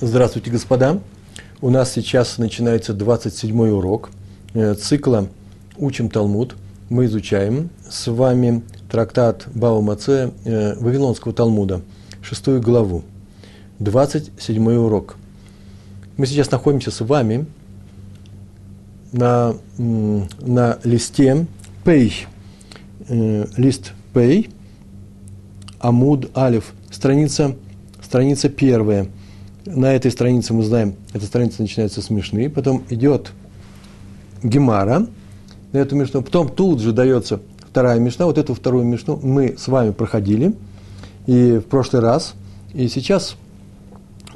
Здравствуйте, господа. У нас сейчас начинается 27-й урок э, цикла «Учим Талмуд». Мы изучаем с вами трактат Бава Маце э, Вавилонского Талмуда, шестую главу, 27-й урок. Мы сейчас находимся с вами на, на листе Пей, э, лист Пей, Амуд Алиф, страница, страница первая – на этой странице мы знаем, эта страница начинается с потом идет Гемара, на эту Мишну, потом тут же дается вторая Мишна, вот эту вторую Мишну мы с вами проходили и в прошлый раз, и сейчас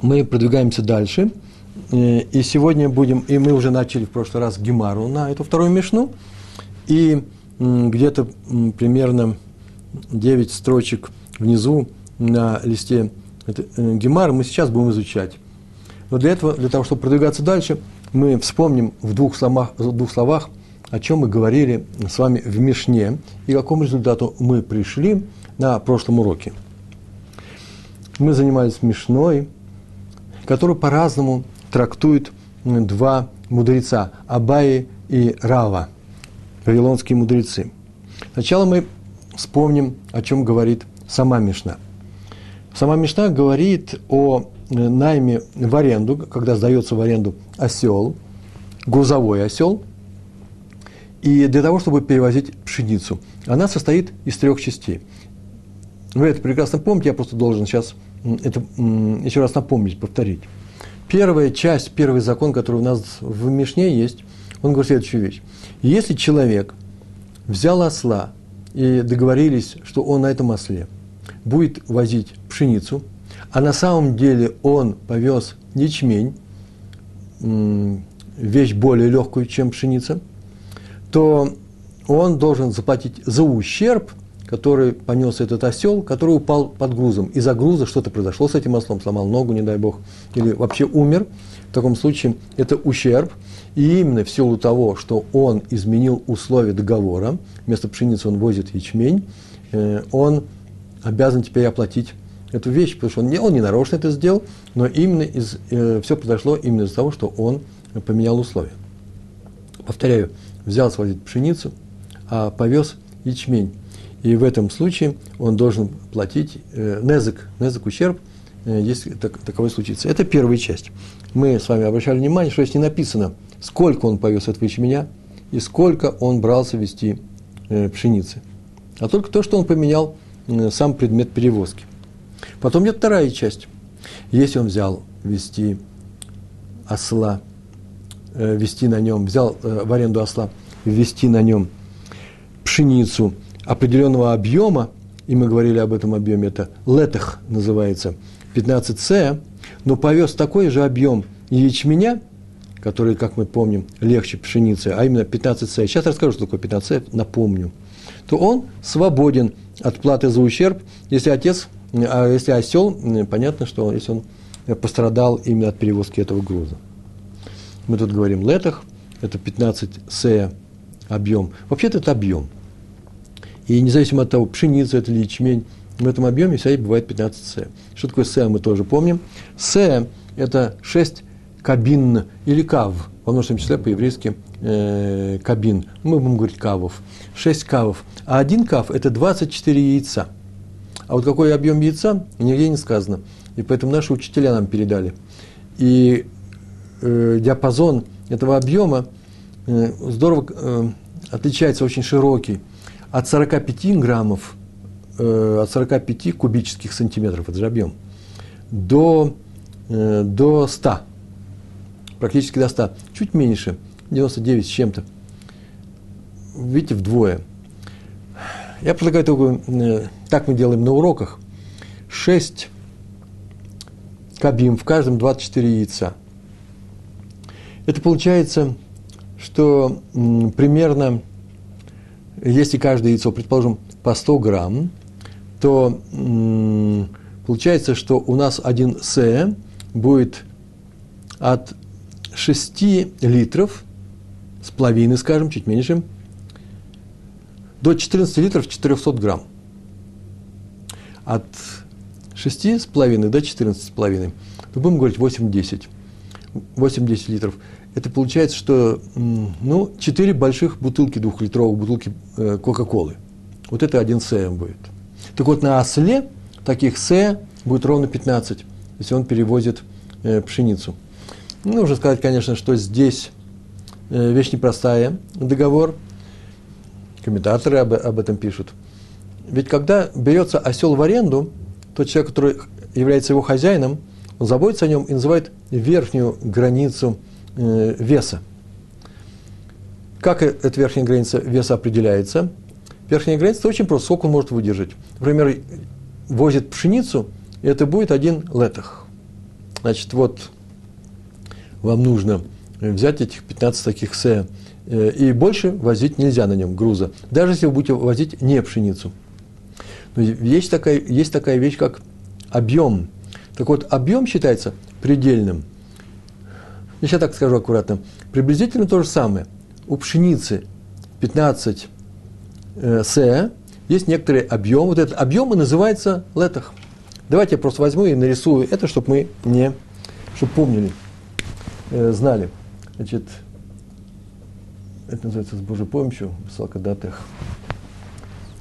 мы продвигаемся дальше, и сегодня будем, и мы уже начали в прошлый раз Гемару на эту вторую Мишну, и где-то примерно 9 строчек внизу на листе это, э, Гемар мы сейчас будем изучать. Но для этого, для того, чтобы продвигаться дальше, мы вспомним в двух словах, в двух словах о чем мы говорили с вами в Мишне и к какому результату мы пришли на прошлом уроке. Мы занимались Мишной, который по-разному трактует два мудреца – Абаи и Рава, вавилонские мудрецы. Сначала мы вспомним, о чем говорит сама Мишна – Сама Мишна говорит о э, найме в аренду, когда сдается в аренду осел, грузовой осел, и для того, чтобы перевозить пшеницу. Она состоит из трех частей. Вы это прекрасно помните, я просто должен сейчас это еще раз напомнить, повторить. Первая часть, первый закон, который у нас в Мишне есть, он говорит следующую вещь. Если человек взял осла и договорились, что он на этом осле – будет возить пшеницу, а на самом деле он повез ячмень, вещь более легкую, чем пшеница, то он должен заплатить за ущерб, который понес этот осел, который упал под грузом. Из-за груза что-то произошло с этим ослом, сломал ногу, не дай бог, или вообще умер. В таком случае это ущерб. И именно в силу того, что он изменил условия договора, вместо пшеницы он возит ячмень, э, он обязан теперь оплатить эту вещь, потому что он не, он не нарочно это сделал, но именно из, э, все произошло именно из-за того, что он поменял условия. Повторяю, взял свозить пшеницу, а повез ячмень. И в этом случае он должен платить э, незык, незык ущерб, э, если так, таковой случится. Это первая часть. Мы с вами обращали внимание, что здесь не написано, сколько он повез этого ячменя и сколько он брался вести э, пшеницы. А только то, что он поменял сам предмет перевозки. Потом идет вторая часть. Если он взял вести осла, э, вести на нем, взял э, в аренду осла, вести на нем пшеницу определенного объема, и мы говорили об этом объеме, это летах называется, 15 с, но повез такой же объем ячменя, который, как мы помним, легче пшеницы, а именно 15 с. Сейчас расскажу, что такое 15 с, напомню. То он свободен от платы за ущерб, если отец, а если осел, понятно, что если он пострадал именно от перевозки этого груза. Мы тут говорим летах, это 15 с объем. Вообще-то это объем. И независимо от того, пшеница это или ячмень, в этом объеме всегда бывает 15 с. Что такое с, мы тоже помним. С – это 6 кабин или кав, во множественном числе по-еврейски э, кабин. Мы будем говорить кавов. 6 кавов. А один кав – это 24 яйца. А вот какой объем яйца, нигде не сказано. И поэтому наши учителя нам передали. И э, диапазон этого объема э, здорово э, отличается, очень широкий. От 45 граммов, э, от 45 кубических сантиметров, это же объем, до, э, до 100, практически до 100, чуть меньше, 99 с чем-то – видите, вдвое. Я предлагаю такую, э, так мы делаем на уроках, 6 кабим, в каждом 24 яйца. Это получается, что примерно, если каждое яйцо, предположим, по 100 грамм, то получается, что у нас один С будет от 6 литров с половиной, скажем, чуть меньше, до 14 литров 400 грамм. От 6,5 до 14,5, то будем говорить 8-10. 8-10 литров. Это получается, что ну, 4 больших бутылки, двухлитровых бутылки э, Кока-Колы. Вот это один С будет. Так вот, на осле таких С будет ровно 15, если он перевозит э, пшеницу. Ну, нужно сказать, конечно, что здесь э, вещь непростая, договор. Комментаторы об, об этом пишут. Ведь когда берется осел в аренду, тот человек, который является его хозяином, он заботится о нем и называет верхнюю границу э, веса. Как э, эта верхняя граница веса определяется? Верхняя граница очень просто, сколько он может выдержать. Например, возит пшеницу, и это будет один летах. Значит, вот вам нужно взять этих 15 таких се, э, и больше возить нельзя на нем груза, даже если вы будете возить не пшеницу. Но есть такая, есть такая вещь, как объем. Так вот, объем считается предельным. Я сейчас так скажу аккуратно. Приблизительно то же самое. У пшеницы 15 э, с есть некоторый объем. Вот этот объем и называется летах. Давайте я просто возьму и нарисую это, чтобы мы не, чтобы помнили, э, знали. Значит, это называется с Божьей помощью, Салкадатых.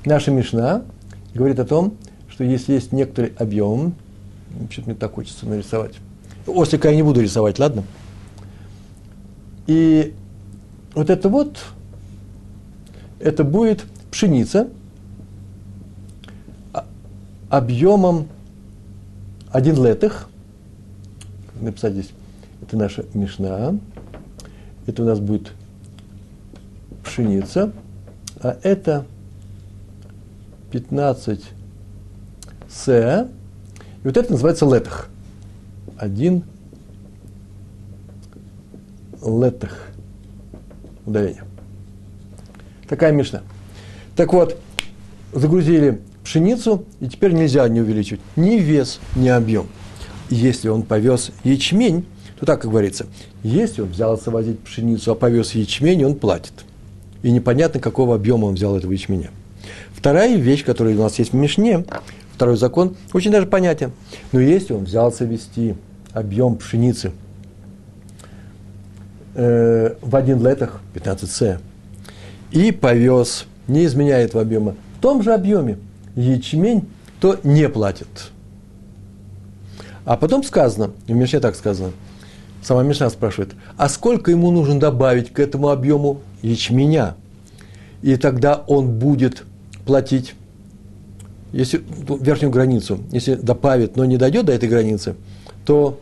Наша Мишна говорит о том, что если есть некоторый объем, что-то мне так хочется нарисовать. Ослика я не буду рисовать, ладно? И вот это вот, это будет пшеница объемом один летых. Написать здесь, это наша мешна. Это у нас будет пшеница. А это 15 с и вот это называется летах. Один летах. Ударение. Такая мишна. Так вот, загрузили пшеницу, и теперь нельзя не увеличивать ни вес, ни объем. Если он повез ячмень, то так как говорится, если он взялся возить пшеницу, а повез ячмень, он платит. И непонятно, какого объема он взял этого ячменя. Вторая вещь, которая у нас есть в Мишне, Второй закон очень даже понятен. Но если он взялся вести объем пшеницы э, в один летах, 15 с, и повез, не изменяя этого объема, в том же объеме ячмень, то не платит. А потом сказано, в Мишне так сказано, сама Мишна спрашивает, а сколько ему нужно добавить к этому объему ячменя? И тогда он будет платить если верхнюю границу, если добавит, но не дойдет до этой границы, то,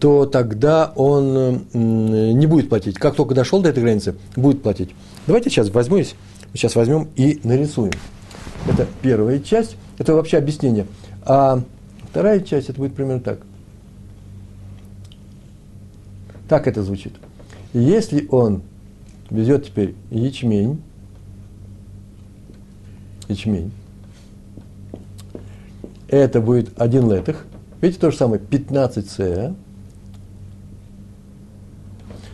то тогда он не будет платить. Как только дошел до этой границы, будет платить. Давайте сейчас возьму, сейчас возьмем и нарисуем. Это первая часть, это вообще объяснение. А вторая часть, это будет примерно так. Так это звучит. Если он везет теперь ячмень, ячмень, это будет один летых. Видите, то же самое, 15 С,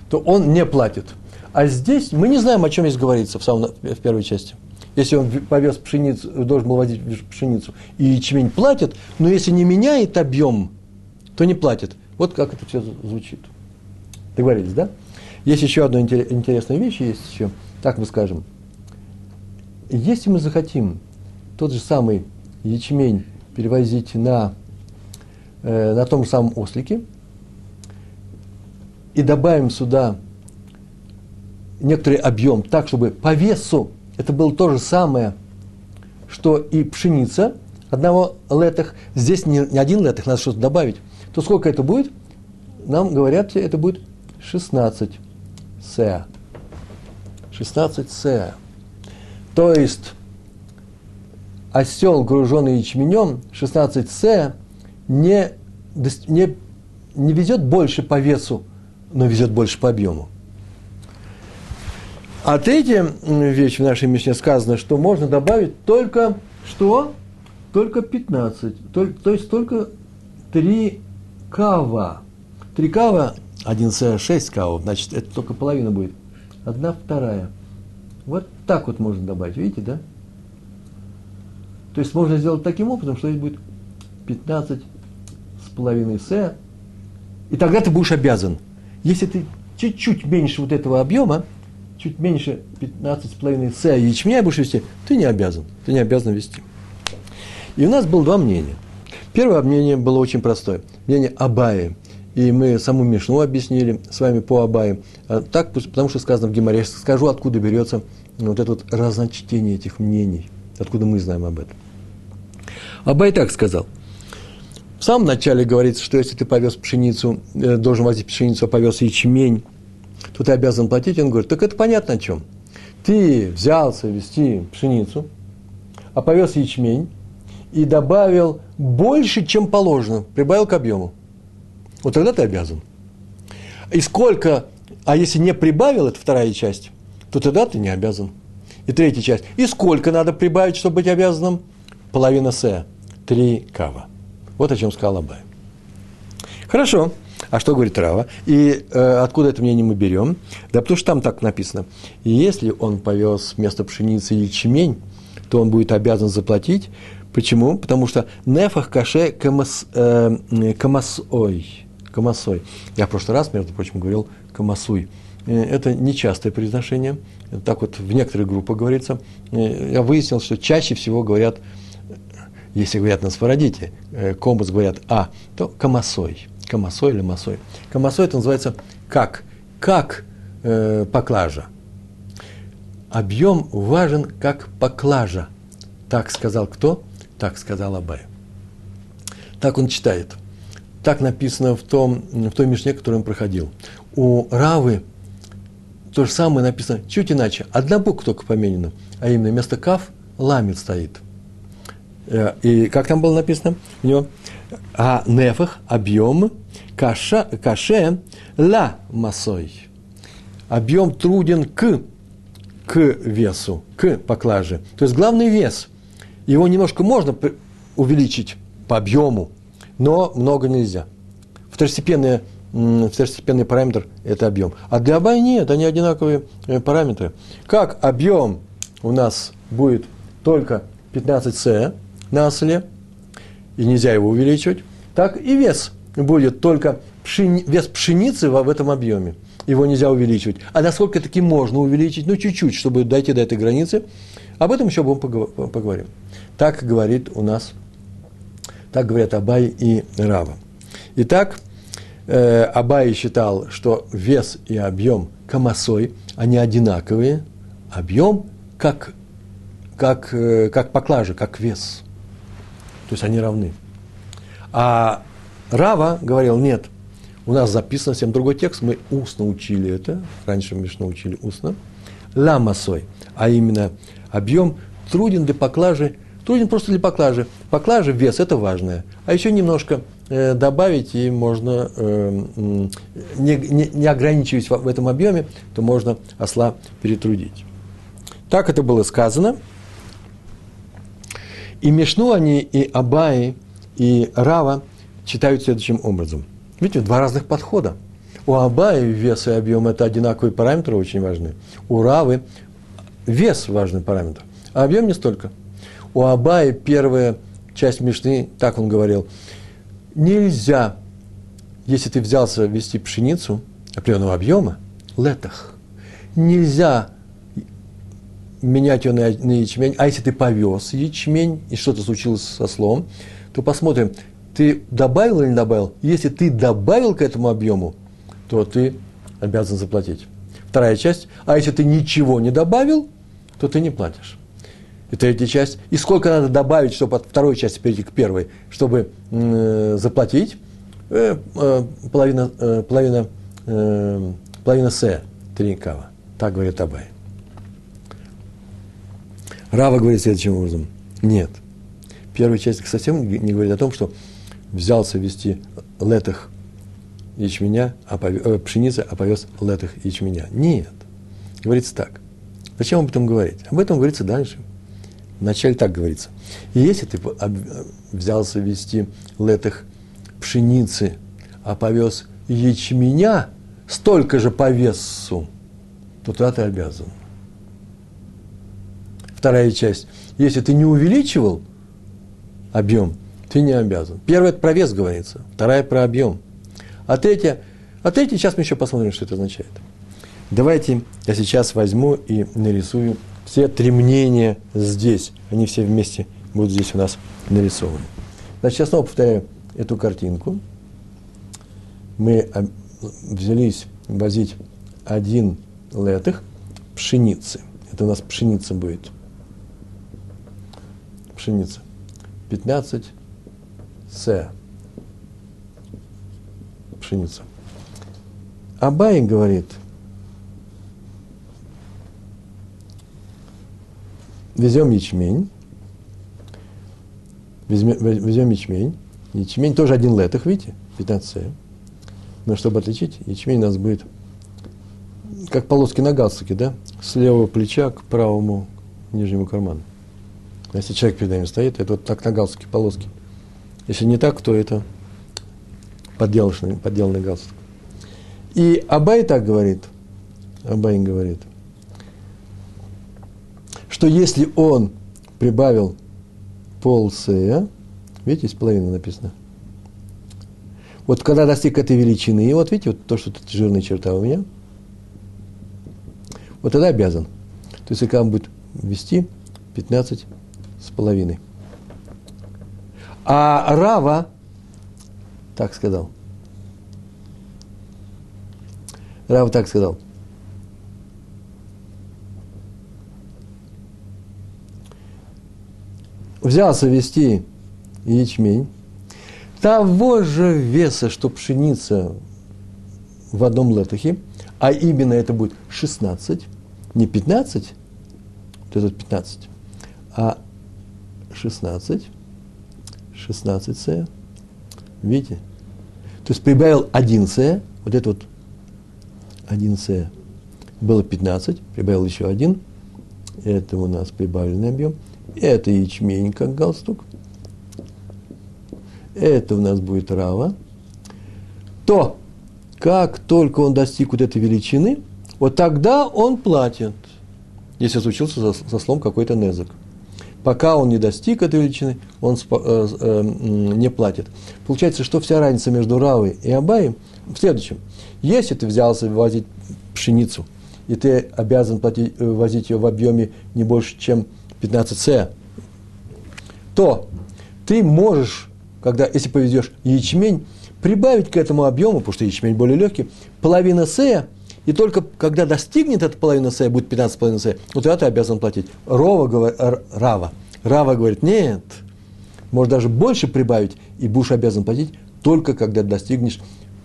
то он не платит. А здесь мы не знаем, о чем здесь говорится в, самом, в первой части. Если он повез пшеницу, должен был возить пшеницу, и ячмень платит, но если не меняет объем, то не платит. Вот как это все звучит. Договорились, да? Есть еще одна интересная вещь, есть еще, так мы скажем. Если мы захотим тот же самый ячмень перевозить на, э, на том же самом ослике и добавим сюда некоторый объем, так, чтобы по весу это было то же самое, что и пшеница одного летах. Здесь не, не один летах, надо что-то добавить. То сколько это будет? Нам говорят, это будет 16 с. 16 с. То есть осел, груженный ячменем, 16 с, не, не, не везет больше по весу, но везет больше по объему. А третья вещь в нашей Мишне сказано, что можно добавить только что? Только 15. То, то есть только 3 кава. 3 кава, 1 с 6 кава, значит, это только половина будет. Одна вторая. Вот так вот можно добавить, видите, да? То есть можно сделать таким образом, что здесь будет 15 с половиной С, и тогда ты будешь обязан. Если ты чуть-чуть меньше вот этого объема, чуть меньше 15,5 С ячменя будешь вести, ты не обязан. Ты не обязан вести. И у нас было два мнения. Первое мнение было очень простое. Мнение Абаи. И мы саму Мишну объяснили с вами по Абаи. А так, потому что сказано в Геморе. Я скажу, откуда берется вот это вот разночтение этих мнений. Откуда мы знаем об этом. Абай так сказал. В самом начале говорится, что если ты повез пшеницу, э, должен возить пшеницу, а повез ячмень, то ты обязан платить. Он говорит, так это понятно о чем. Ты взялся вести пшеницу, а повез ячмень и добавил больше, чем положено, прибавил к объему. Вот тогда ты обязан. И сколько, а если не прибавил, это вторая часть, то тогда ты не обязан. И третья часть. И сколько надо прибавить, чтобы быть обязанным? Половина С. Три кава. Вот о чем сказал Абай. Хорошо. А что говорит Рава? И э, откуда это мнение мы берем? Да потому что там так написано. И если он повез вместо пшеницы ячмень, то он будет обязан заплатить. Почему? Потому что нефах каше камас, э, камасой. Камасой. Я в прошлый раз, между прочим, говорил камасуй. Э, это нечастое произношение. Так вот в некоторых группах говорится. Э, я выяснил, что чаще всего говорят если говорят на сфарадите, э, комбус говорят «а», то камасой. Камасой или масой. Камасой это называется как? Как э, поклажа. Объем важен как поклажа. Так сказал кто? Так сказал Абай. Так он читает. Так написано в, том, в той Мишне, которую он проходил. У Равы то же самое написано чуть иначе. Одна буква только поменена, а именно вместо кав ламит стоит – Э, и как там было написано у него? А нефах, объем, каша, каше, ла масой. Объем труден к, к весу, к поклаже. То есть главный вес. Его немножко можно увеличить по объему, но много нельзя. Второстепенный, второстепенный параметр – это объем. А для Абай нет, они одинаковые э, параметры. Как объем у нас будет только 15С, на осле, и нельзя его увеличивать, так и вес будет только пшени, вес пшеницы в этом объеме. Его нельзя увеличивать. А насколько таки можно увеличить? Ну, чуть-чуть, чтобы дойти до этой границы. Об этом еще будем поговорим. Так говорит у нас, так говорят Абай и Рава. Итак, э, Абай считал, что вес и объем камасой, они одинаковые. Объем как, как, э, как поклажа, как вес – то есть они равны. А Рава говорил, нет, у нас записан совсем другой текст, мы устно учили это, раньше мы учили устно, ламасой, а именно объем труден для поклажи, труден просто для поклажи. Поклажи, вес, это важное. А еще немножко э, добавить, и можно, э, не, не, не ограничиваясь в, этом объеме, то можно осла перетрудить. Так это было сказано – и Мишну они, и Абаи, и Рава читают следующим образом. Видите, два разных подхода. У Абаи вес и объем – это одинаковые параметры, очень важны. У Равы вес – важный параметр, а объем не столько. У Абаи первая часть Мишны, так он говорил, нельзя, если ты взялся вести пшеницу определенного объема, летах, нельзя менять ее на, на ячмень, а если ты повез ячмень, и что-то случилось со слом, то посмотрим, ты добавил или не добавил. Если ты добавил к этому объему, то ты обязан заплатить. Вторая часть, а если ты ничего не добавил, то ты не платишь. И третья часть, и сколько надо добавить, чтобы от второй части перейти к первой, чтобы э, заплатить, э, э, половина, э, половина, э, половина С, три кава. Так говорит Абай. Рава говорит следующим образом. Нет. Первая часть совсем не говорит о том, что взялся вести летых ячменя, а повез, э, пшеницы, а повез летых ячменя. Нет. Говорится так. Зачем об этом говорить? Об этом говорится дальше. Вначале так говорится. И если ты взялся вести летых пшеницы, а повез ячменя столько же по весу, то тогда ты обязан вторая часть. Если ты не увеличивал объем Ты не обязан. Первое – это про вес говорится, вторая – про объем. А третья, а третья, сейчас мы еще посмотрим, что это означает. Давайте я сейчас возьму и нарисую все три мнения здесь. Они все вместе будут здесь у нас нарисованы. Значит, я снова повторяю эту картинку. Мы взялись возить один летых пшеницы. Это у нас пшеница будет. Пшеница. 15 с. Пшеница. Абай говорит, везем ячмень, везем, ячмень, ячмень тоже один летых, видите, 15 с. Но чтобы отличить, ячмень у нас будет как полоски на галстуке, да? С левого плеча к правому нижнему карману. Если человек перед нами стоит, это вот так на галстуке полоски. Если не так, то это подделанный, подделанный галстук. И Абай так говорит, Абай говорит, что если он прибавил пол сея, видите, из половины написано, вот когда достиг этой величины, и вот видите, вот то, что тут жирная черта у меня, вот тогда обязан. То есть, если он будет вести 15 с половиной. А Рава так сказал. Рава так сказал. Взялся вести ячмень того же веса, что пшеница в одном летухе, а именно это будет 16, не 15, вот этот 15, а 16, 16 С. Видите? То есть прибавил 1 С, вот это вот 1 С. Было 15, прибавил еще один. Это у нас прибавленный объем. Это ячмень, как галстук. Это у нас будет рава. То, как только он достиг вот этой величины, вот тогда он платит, если случился за, за слом какой-то незак пока он не достиг этой величины, он э, э, не платит. Получается, что вся разница между Равой и Абаем в следующем. Если ты взялся возить пшеницу, и ты обязан платить, э, возить ее в объеме не больше, чем 15 с, то ты можешь, когда, если повезешь ячмень, прибавить к этому объему, потому что ячмень более легкий, половина с, и только когда достигнет эта половина С, будет 15,5 С, вот тогда ты обязан платить. Рова, говорит, Рава. Рава говорит, нет, может даже больше прибавить, и будешь обязан платить только когда достигнешь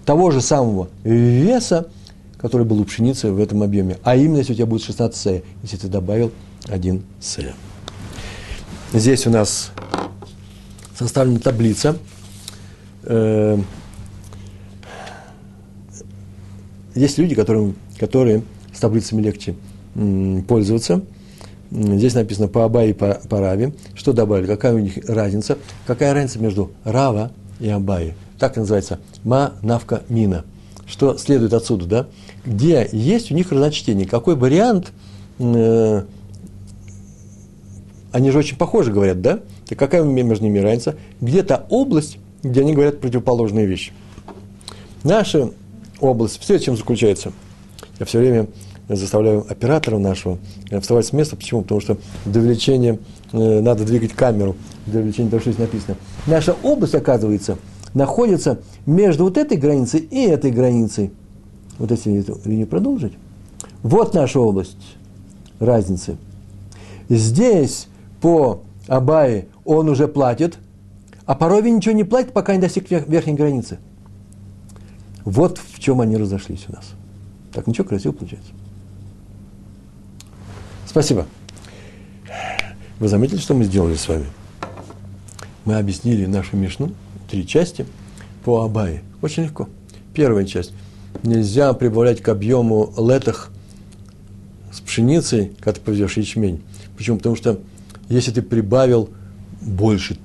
того же самого веса, который был у пшеницы в этом объеме. А именно, если у тебя будет 16 С, если ты добавил 1 С. Здесь у нас составлена таблица. Э, есть люди, которые, которые с таблицами легче пользоваться. Здесь написано по Абай и по, по Раве. Что добавили? Какая у них разница? Какая разница между Рава и Абай? Так называется ма, навка, мина. Что следует отсюда, да? Где есть у них разночтение? Какой вариант? Э, они же очень похожи говорят, да? Так какая между ними разница? Где-то область, где они говорят противоположные вещи. Наша область. Все, чем заключается. Я все время заставляю оператора нашего вставать с места. Почему? Потому что до увеличения э, надо двигать камеру. До увеличения того, что здесь написано. Наша область, оказывается, находится между вот этой границей и этой границей. Вот если эту линию продолжить. Вот наша область разницы. Здесь по Абае он уже платит, а порой ничего не платит, пока не достиг верхней границы – вот в чем они разошлись у нас. Так ничего, красиво получается. Спасибо. Вы заметили, что мы сделали с вами? Мы объяснили нашу Мишну, три части, по Абае. Очень легко. Первая часть. Нельзя прибавлять к объему летах с пшеницей, когда ты повезешь ячмень. Почему? Потому что если ты прибавил больше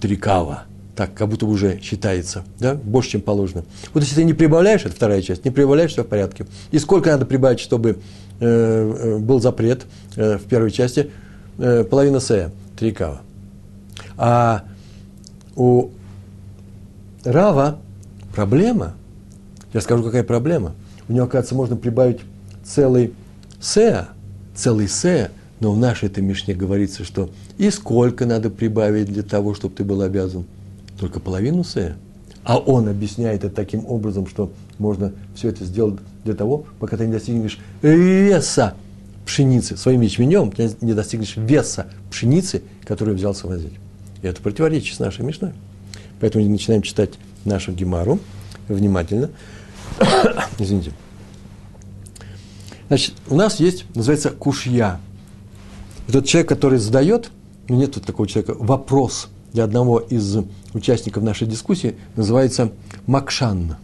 три кава, так, как будто бы уже считается, да, больше, чем положено. Вот если ты не прибавляешь, это вторая часть, не прибавляешь, все в порядке. И сколько надо прибавить, чтобы э, э был запрет э, в первой части? Э, половина сея, три кава. А у Рава проблема. Я скажу, какая проблема. У него, оказывается, можно прибавить целый сеа, целый сеа, но в нашей этой Мишне говорится, что и сколько надо прибавить для того, чтобы ты был обязан? Только половину сея. А он объясняет это таким образом, что можно все это сделать для того, пока ты не достигнешь веса пшеницы своим ячменем, не достигнешь веса пшеницы, которую взялся возить. И это противоречит с нашей Мишной. Поэтому мы начинаем читать нашу Гемару внимательно. Извините. Значит, у нас есть, называется, кушья. Этот человек, который задает, ну, нет тут такого человека, вопрос для одного из участников нашей дискуссии, называется Макшан.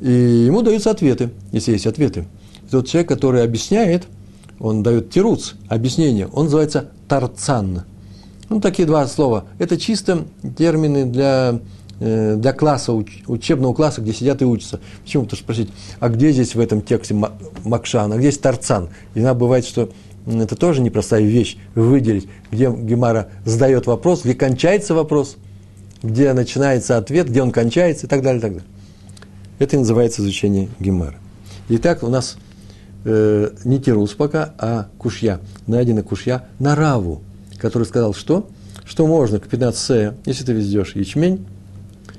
И ему даются ответы, если есть ответы. Тот человек, который объясняет, он дает тируц, объяснение, он называется тарцан. Ну, такие два слова. Это чисто термины для, э, для класса, учебного класса, где сидят и учатся. Почему? Потому что спросить, а где здесь в этом тексте Макшан, а где здесь Тарцан? И иногда бывает, что это тоже непростая вещь, выделить, где Гемара задает вопрос, где кончается вопрос, где начинается ответ, где он кончается и так далее, и так далее. Это и называется изучение Гемара. Итак, у нас э, не Тирус пока, а Кушья. Найдена Кушья на Раву, который сказал, что? Что можно к 15 се, если ты везешь ячмень,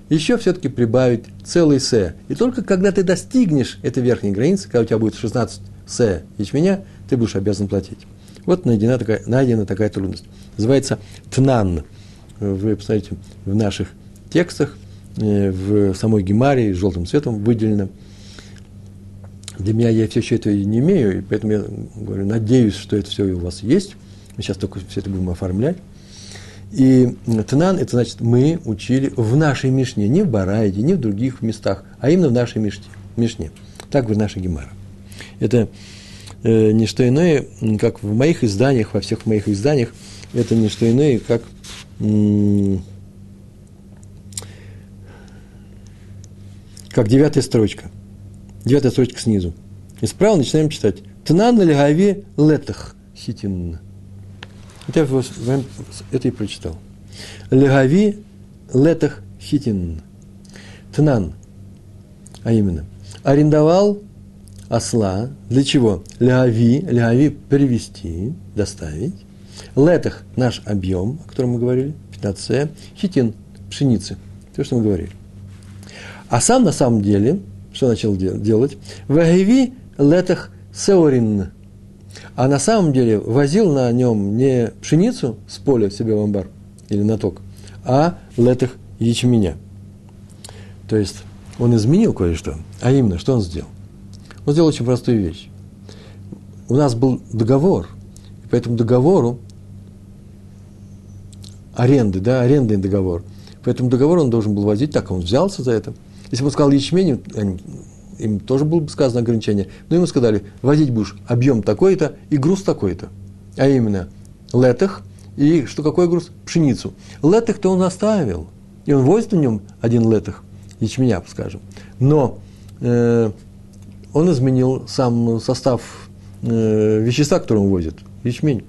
еще все-таки прибавить целый се. И только когда ты достигнешь этой верхней границы, когда у тебя будет 16 се ячменя, ты будешь обязан платить. Вот найдена такая, найдена такая трудность. Называется тнан. Вы посмотрите в наших текстах, э, в самой Гемаре, желтым цветом выделено. Для меня я все еще это не имею, и поэтому я говорю, надеюсь, что это все у вас есть. Мы сейчас только все это будем оформлять. И Тнан, это значит, мы учили в нашей Мишне, не в Барайде, не в других местах, а именно в нашей Мишне. Мишне. Так говорит наша Гемара. Это э, не что иное, как в моих изданиях, во всех моих изданиях, это не что иное, как как девятая строчка. Девятая строчка снизу. И справа начинаем читать. Тнан легави летах хитин. Это я это и прочитал. Легави летах хитин. Тнан. А именно, арендовал осла. Для чего? Ляви, ляви привести, доставить. Летах – наш объем, о котором мы говорили, 15 Хитин – пшеницы, то, что мы говорили. А сам на самом деле, что начал делать? Вагеви летах сеорин. А на самом деле возил на нем не пшеницу с поля себе в амбар или на ток, а летах ячменя. То есть он изменил кое-что. А именно, что он сделал? Он сделал очень простую вещь. У нас был договор, и по этому договору, аренды, да, арендный договор, по этому договору он должен был возить, так он взялся за это. Если бы он сказал ячмень, им тоже было бы сказано ограничение, но ему сказали, возить будешь объем такой-то и груз такой-то. А именно, летах и что какой груз? Пшеницу. Летах-то он оставил, и он возит на нем один летах, ячменя, скажем. Но э, он изменил сам состав э, вещества, который он возит, ячмень.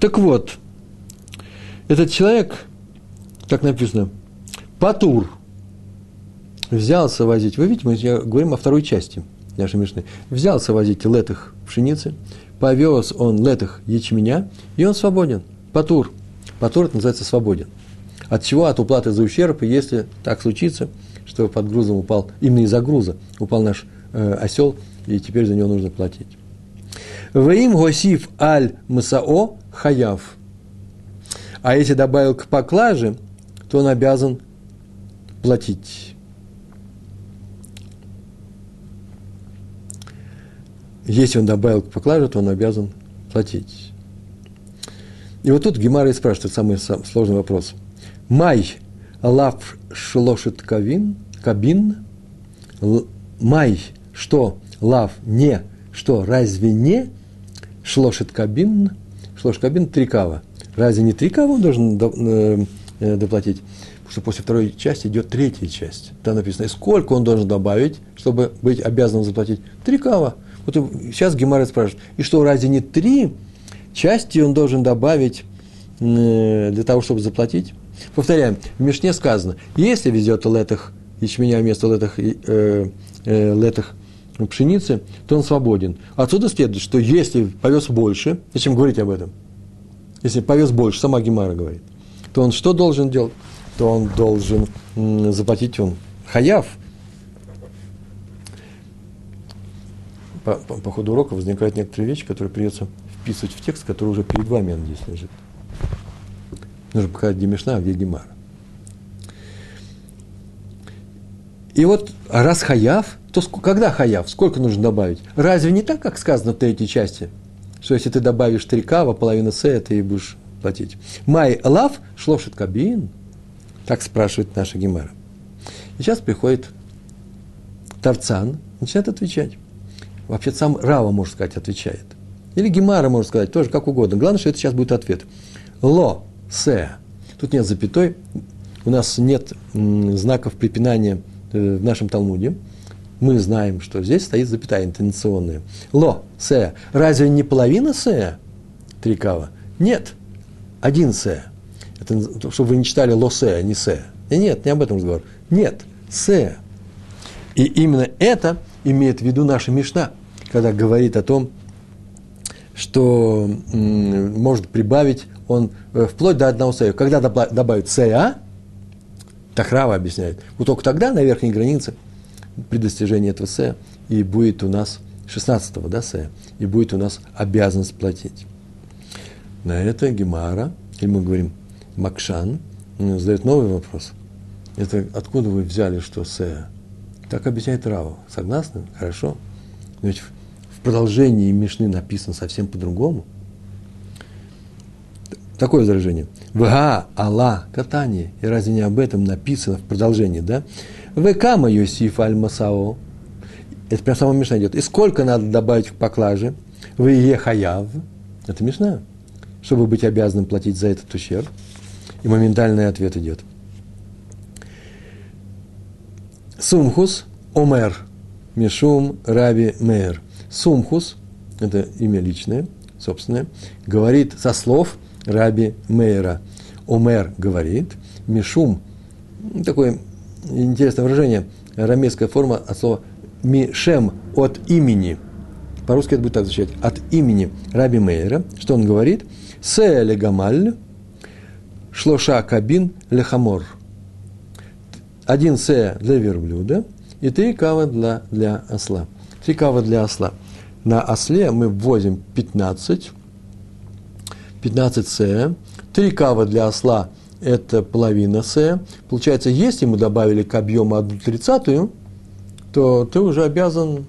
Так вот, этот человек, так написано, Патур, взялся возить, вы видите, мы говорим о второй части нашей Мишны, взялся возить летых пшеницы, повез он летых ячменя, и он свободен. Патур. Патур это называется свободен. От чего? От уплаты за ущерб, если так случится – что под грузом упал, именно из-за груза упал наш э, осел, и теперь за него нужно платить. Ваим госив аль масао хаяв. А если добавил к поклаже, то он обязан платить. Если он добавил к поклаже, то он обязан платить. И вот тут Гемара и спрашивает самый сложный вопрос. Май лав шлошит кавин, кабин, май, что, лав, не, что, разве не, шлошит кабин, шлош кабин, три кава. Разве не три кава он должен э, э, доплатить? Потому что после второй части идет третья часть. Там написано, сколько он должен добавить, чтобы быть обязанным заплатить? Три кава. Вот сейчас Гемарет спрашивает, и что, разве не три части он должен добавить э, для того, чтобы заплатить. Повторяем, в Мишне сказано, если везет летых ячменя вместо летых, э, э, летых пшеницы, то он свободен. Отсюда следует, что если повез больше, зачем говорить об этом? Если повез больше, сама Гемара говорит, то он что должен делать? То он должен м, заплатить он хаяв. По, по, по ходу урока возникают некоторые вещи, которые придется вписывать в текст, который уже перед вами, он здесь лежит. Нужно показать, где Мишна, а где Гемара. И вот раз хаяв, то когда хаяв? Сколько нужно добавить? Разве не так, как сказано в третьей части? Что если ты добавишь три кава, половина се, ты и будешь платить. Май лав шлошит кабин. Так спрашивает наша Гемара. И сейчас приходит Тарцан, начинает отвечать. Вообще сам Рава, может сказать, отвечает. Или Гемара, может сказать, тоже как угодно. Главное, что это сейчас будет ответ. Ло, се. Тут нет запятой. У нас нет знаков препинания э, в нашем Талмуде мы знаем, что здесь стоит запятая интонационная. Ло, се. Разве не половина се? Три кава? Нет. Один се. Это, чтобы вы не читали ло се, а не се. И нет, не об этом разговор. Нет, се. И именно это имеет в виду наша Мишна, когда говорит о том, что может прибавить он э, вплоть до одного сея. Когда добавит сея, Тахрава объясняет, вот только тогда на верхней границе – при достижении этого се, и будет у нас 16-го, да, се, и будет у нас обязанность платить. На это Гемара, или мы говорим Макшан, задает новый вопрос. Это откуда вы взяли, что се? Так объясняет Рава. Согласны? Хорошо. Но ведь в продолжении Мишны написано совсем по-другому. Такое возражение. Вга Алла катание. И разве не об этом написано в продолжении, да? Векама Йосиф аль Масао. Это прям сама Мишна идет. И сколько надо добавить к поклаже? В Ехаяв. Это Мишна. Чтобы быть обязанным платить за этот ущерб. И моментальный ответ идет. Сумхус Омер. Мишум Раби Мейер. Сумхус, это имя личное, собственное, говорит со слов Раби Мейера. Омер говорит, Мишум, такое интересное выражение, арамейская форма от слова «мишем» от имени. По-русски это будет так звучать. От имени Раби Мейера. Что он говорит? «Се легамаль, шлоша кабин лехамор». Один се для верблюда и три кава для, для осла. Три кава для осла. На осле мы ввозим 15, 15 се, три кава для осла – это половина С. Получается, если мы добавили к объему одну тридцатую, то ты уже обязан,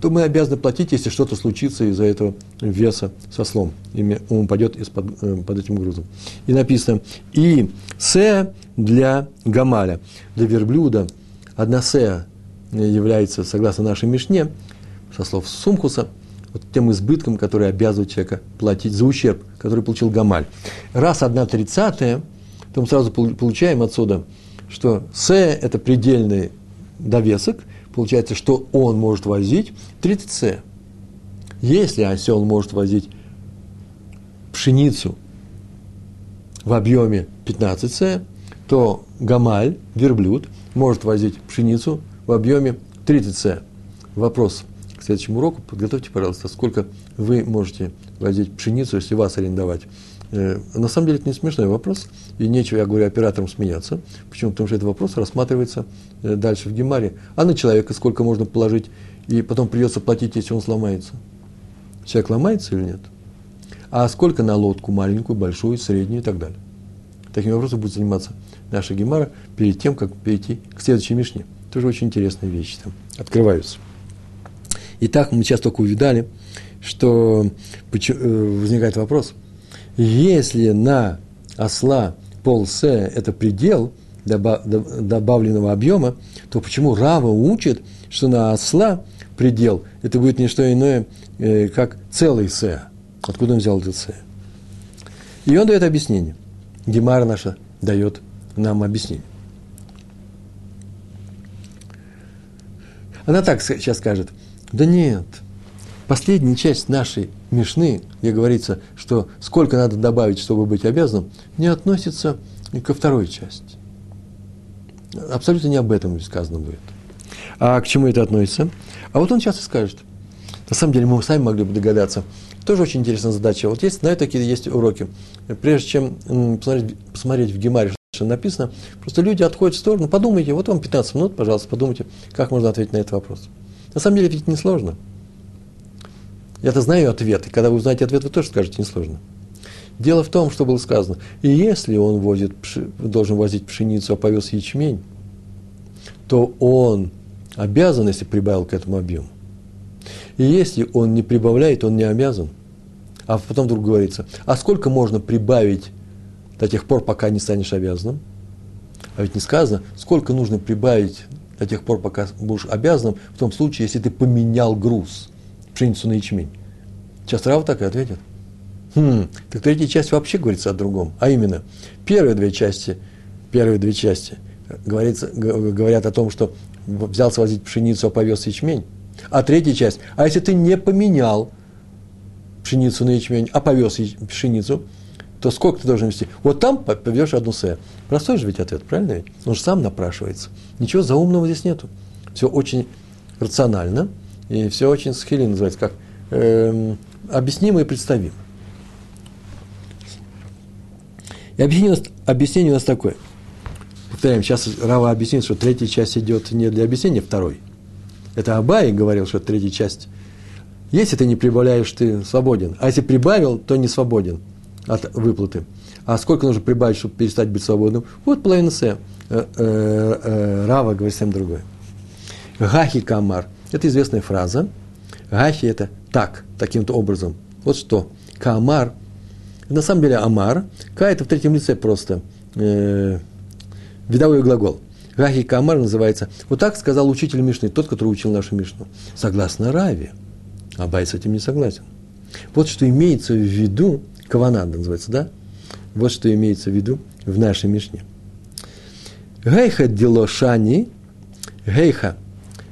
то мы обязаны платить, если что-то случится из-за этого веса со слом. И он упадет из-под, э, под этим грузом. И написано, и С для гамаля, для верблюда, одна С является, согласно нашей Мишне, со слов Сумкуса, вот тем избытком, который обязывает человека платить за ущерб, который получил гамаль. Раз одна тридцатая – то мы сразу получаем отсюда, что С – это предельный довесок, получается, что он может возить 30 С. Если осел может возить пшеницу в объеме 15 С, то гамаль, верблюд, может возить пшеницу в объеме 30 С. Вопрос к следующему уроку. Подготовьте, пожалуйста, сколько вы можете возить пшеницу, если вас арендовать Э, на самом деле это не смешной вопрос, и нечего, я говорю, операторам смеяться. Почему? Потому что этот вопрос рассматривается э, дальше в Гемаре. А на человека сколько можно положить, и потом придется платить, если он сломается. Человек ломается или нет? А сколько на лодку маленькую, большую, среднюю и так далее? Таким вопросом будет заниматься наша Гемара перед тем, как перейти к следующей Мишне. Тоже очень интересные вещи там открываются. Итак, мы сейчас только увидали, что э, возникает вопрос – если на осла пол С – это предел добавленного объема, то почему Рава учит, что на осла предел – это будет не что иное, э, как целый С? Откуда он взял этот С? И он дает объяснение. Гемара наша дает нам объяснение. Она так сейчас скажет, да нет, последняя часть нашей Мишны, где говорится, что сколько надо добавить, чтобы быть обязанным, не относится ко второй части. Абсолютно не об этом сказано будет. А к чему это относится? А вот он сейчас и скажет. На самом деле мы сами могли бы догадаться. Тоже очень интересная задача. Вот есть, знаю, такие есть уроки. Прежде чем посмотреть, посмотреть в Гемаре, что написано, просто люди отходят в сторону, подумайте, вот вам 15 минут, пожалуйста, подумайте, как можно ответить на этот вопрос. На самом деле ведь не сложно. Я-то знаю ответ, и когда вы узнаете ответ, вы тоже скажете, несложно. Дело в том, что было сказано, и если он возит, должен возить пшеницу, а повез ячмень, то он обязан, если прибавил к этому объему. И если он не прибавляет, он не обязан. А потом вдруг говорится, а сколько можно прибавить до тех пор, пока не станешь обязанным? А ведь не сказано, сколько нужно прибавить до тех пор, пока будешь обязанным, в том случае, если ты поменял груз, пшеницу на ячмень. Сейчас Рав так и ответит. Хм, так третья часть вообще говорится о другом. А именно, первые две части, первые две части говорится, говорят о том, что взялся возить пшеницу, а повез ячмень. А третья часть, а если ты не поменял пшеницу на ячмень, а повез пшеницу, то сколько ты должен вести? Вот там повезешь одну се. Простой же ведь ответ, правильно ведь? Он же сам напрашивается. Ничего заумного здесь нету. Все очень рационально, и все очень схили называется, как э, объяснимо и представимо. И объяснение, объяснение у нас такое. Повторяем, сейчас Рава объяснит, что третья часть идет не для объяснения второй. Это Абай говорил, что третья часть. Если ты не прибавляешь, ты свободен. А если прибавил, то не свободен от выплаты. А сколько нужно прибавить, чтобы перестать быть свободным? Вот половина С. Э, э, э, Рава говорит совсем другое. Гахи камар. Это известная фраза. Гахи – это так, таким-то образом. Вот что. Камар. На самом деле амар. Ка – это в третьем лице просто э, видовой глагол. Гахи камар называется. Вот так сказал учитель Мишны, тот, который учил нашу Мишну. Согласно Раве. Абай с этим не согласен. Вот что имеется в виду, каванада называется, да? Вот что имеется в виду в нашей Мишне. Гейха делошани, гейха,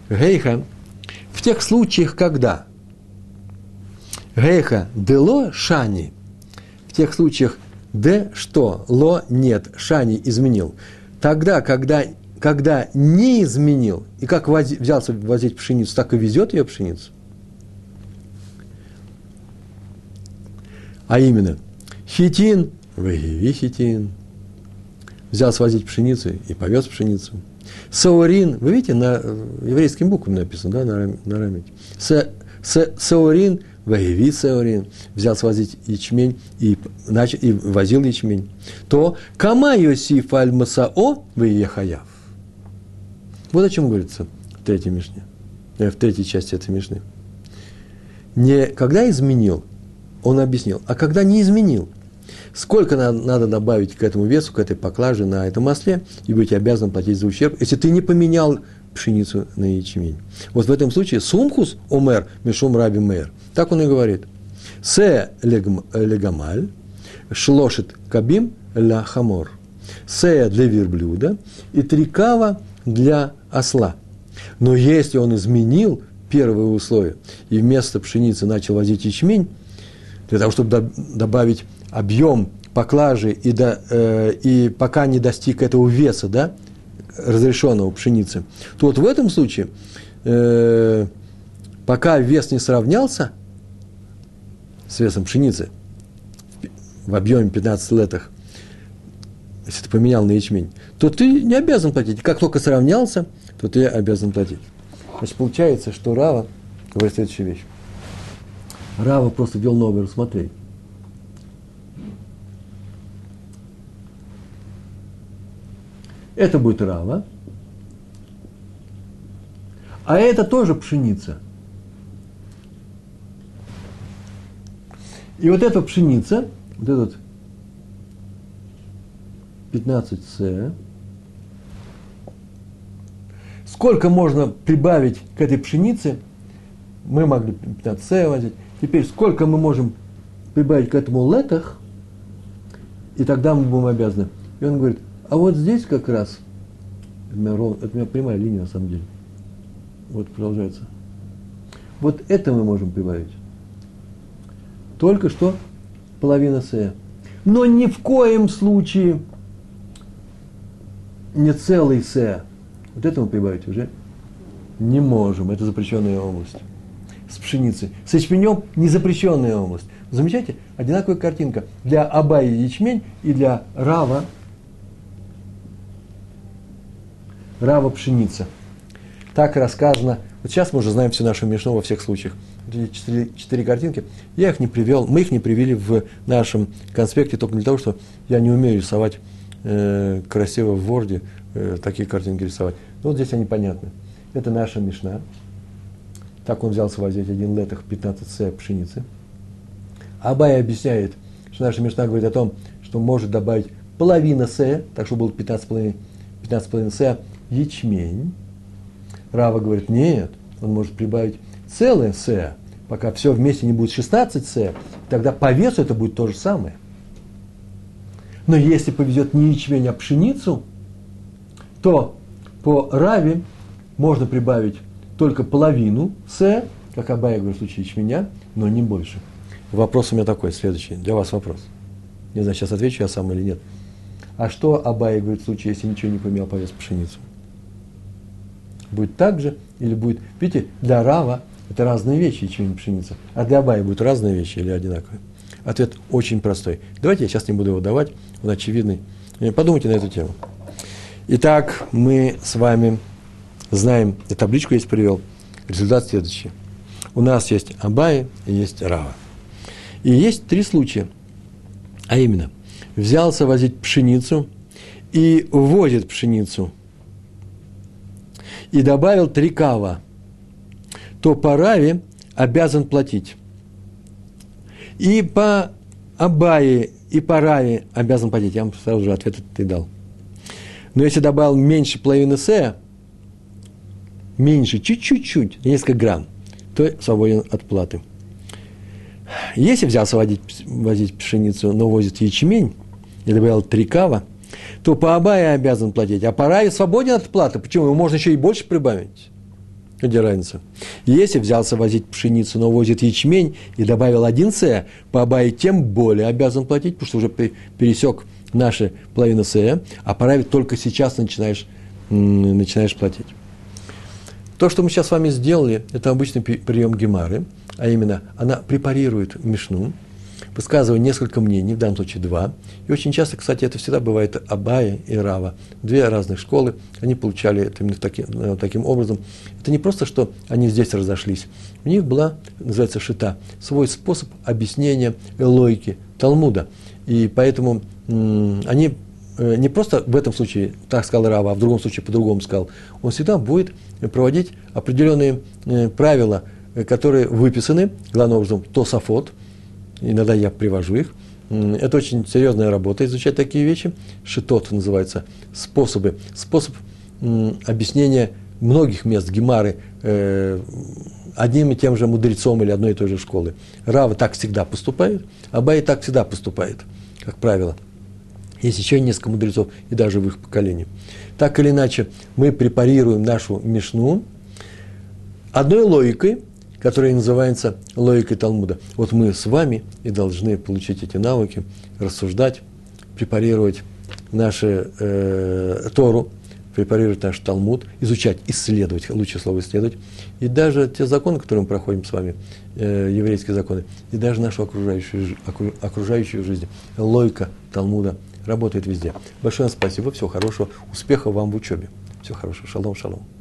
гейха, в тех случаях, когда гейха дело шани, в тех случаях д что, ло нет, шани изменил. Тогда, когда, когда не изменил, и как вози, взялся возить пшеницу, так и везет ее пшеницу, а именно хитин, вегиви хитин, взял свозить пшеницу и повез пшеницу. Саурин, вы видите, на еврейским буквам написано, да, на, на рамете. Саурин, вегиви саурин, взял свозить ячмень и, начал, и возил ячмень. То кама Йосиф аль Масао веехаяв. Вот о чем говорится в третьей Мишне, э, в третьей части этой Мишны. Не когда изменил, он объяснил. А когда не изменил, сколько надо, добавить к этому весу, к этой поклаже на этом масле, и быть обязан платить за ущерб, если ты не поменял пшеницу на ячмень. Вот в этом случае сумхус омер мишум раби мэр. Так он и говорит. Се легамаль, шлошит кабим ля хамор. Се для верблюда и три кава для осла. Но если он изменил первое условие и вместо пшеницы начал возить ячмень, для того, чтобы добавить объем поклажи и, до, э, и пока не достиг этого веса, да, разрешенного пшеницы, то вот в этом случае, э, пока вес не сравнялся с весом пшеницы в объеме 15 летах, если ты поменял на ячмень, то ты не обязан платить. Как только сравнялся, то ты обязан платить. Значит, получается, что Рава говорит следующую вещь. Рава просто ввел номер, смотри. Это будет Рава. А это тоже пшеница. И вот эта пшеница, вот этот 15С, сколько можно прибавить к этой пшенице, мы могли 15С возить, Теперь, сколько мы можем прибавить к этому летах, и тогда мы будем обязаны. И он говорит, а вот здесь как раз, это у меня, это у меня прямая линия на самом деле, вот продолжается. Вот это мы можем прибавить. только что половина С. Но ни в коем случае не целый С. Вот это мы прибавить уже не можем. Это запрещенная область. С пшеницей. С ячменем не запрещенная область. Замечайте, одинаковая картинка для Абая ячмень и для Рава Рава пшеница. Так рассказано. Вот сейчас мы уже знаем всю нашу Мишну во всех случаях. Эти четыре, четыре картинки. Я их не привел, мы их не привели в нашем конспекте только для того, что я не умею рисовать э, красиво в Ворде э, такие картинки рисовать. Но вот здесь они понятны. Это наша Мишна. Так он взялся возить один летах 15 с пшеницы. Абай объясняет, что наша Мишна говорит о том, что может добавить половина с, так что было 15,5 15 с ячмень. Рава говорит, нет, он может прибавить целое с, пока все вместе не будет 16 с, тогда по весу это будет то же самое. Но если повезет не ячмень, а пшеницу, то по Раве можно прибавить только половину с, как Абая говорит в случае ячменя, но не больше. Вопрос у меня такой, следующий, для вас вопрос. Не знаю, сейчас отвечу я сам или нет. А что Абай говорит в случае, если ничего не поменял по весу пшеницу? Будет так же или будет... Видите, для Рава это разные вещи, и пшеница. А для Абая будут разные вещи или одинаковые? Ответ очень простой. Давайте я сейчас не буду его давать, он очевидный. Подумайте на эту тему. Итак, мы с вами знаем, я табличку есть привел, результат следующий. У нас есть Абай и есть Рава. И есть три случая. А именно, взялся возить пшеницу и возит пшеницу – и добавил три кава, то по Раве обязан платить. И по Абае, и по Раве обязан платить. Я вам сразу же ответ ты дал. Но если добавил меньше половины С, меньше, чуть-чуть, несколько грамм, то свободен от платы. Если взялся водить, возить пшеницу, но возит ячмень, и добавил три кава – то по Абае обязан платить, а по Раве свободен от платы. Почему? Ему можно еще и больше прибавить. Где разница? Если взялся возить пшеницу, но возит ячмень и добавил один С, по Абае тем более обязан платить, потому что уже пересек наши половины С, а по Раве только сейчас начинаешь, начинаешь платить. То, что мы сейчас с вами сделали, это обычный прием Гемары, а именно она препарирует Мишну, высказывая несколько мнений, в данном случае два. И очень часто, кстати, это всегда бывает Абая и Рава. Две разных школы, они получали это именно таким, э, таким образом. Это не просто, что они здесь разошлись. У них была, называется шита, свой способ объяснения логики Талмуда. И поэтому они не просто в этом случае так сказал Рава, а в другом случае по-другому сказал. Он всегда будет проводить определенные э, правила, которые выписаны, главным образом, Тософот – иногда я привожу их. Это очень серьезная работа, изучать такие вещи. Шитот называется, способы, способ объяснения многих мест Гемары э, одним и тем же мудрецом или одной и той же школы. Рава так всегда поступает, Абай так всегда поступает, как правило. Есть еще несколько мудрецов, и даже в их поколении. Так или иначе, мы препарируем нашу мишну одной логикой, которая называется логикой Талмуда. Вот мы с вами и должны получить эти навыки, рассуждать, препарировать наши э, Тору, препарировать наш Талмуд, изучать, исследовать, лучшее слово исследовать, и даже те законы, которые мы проходим с вами, э, еврейские законы, и даже нашу окружающую, окружающую жизнь, логика Талмуда работает везде. Большое спасибо, всего хорошего, успехов вам в учебе. Всего хорошего, шалом, шалом.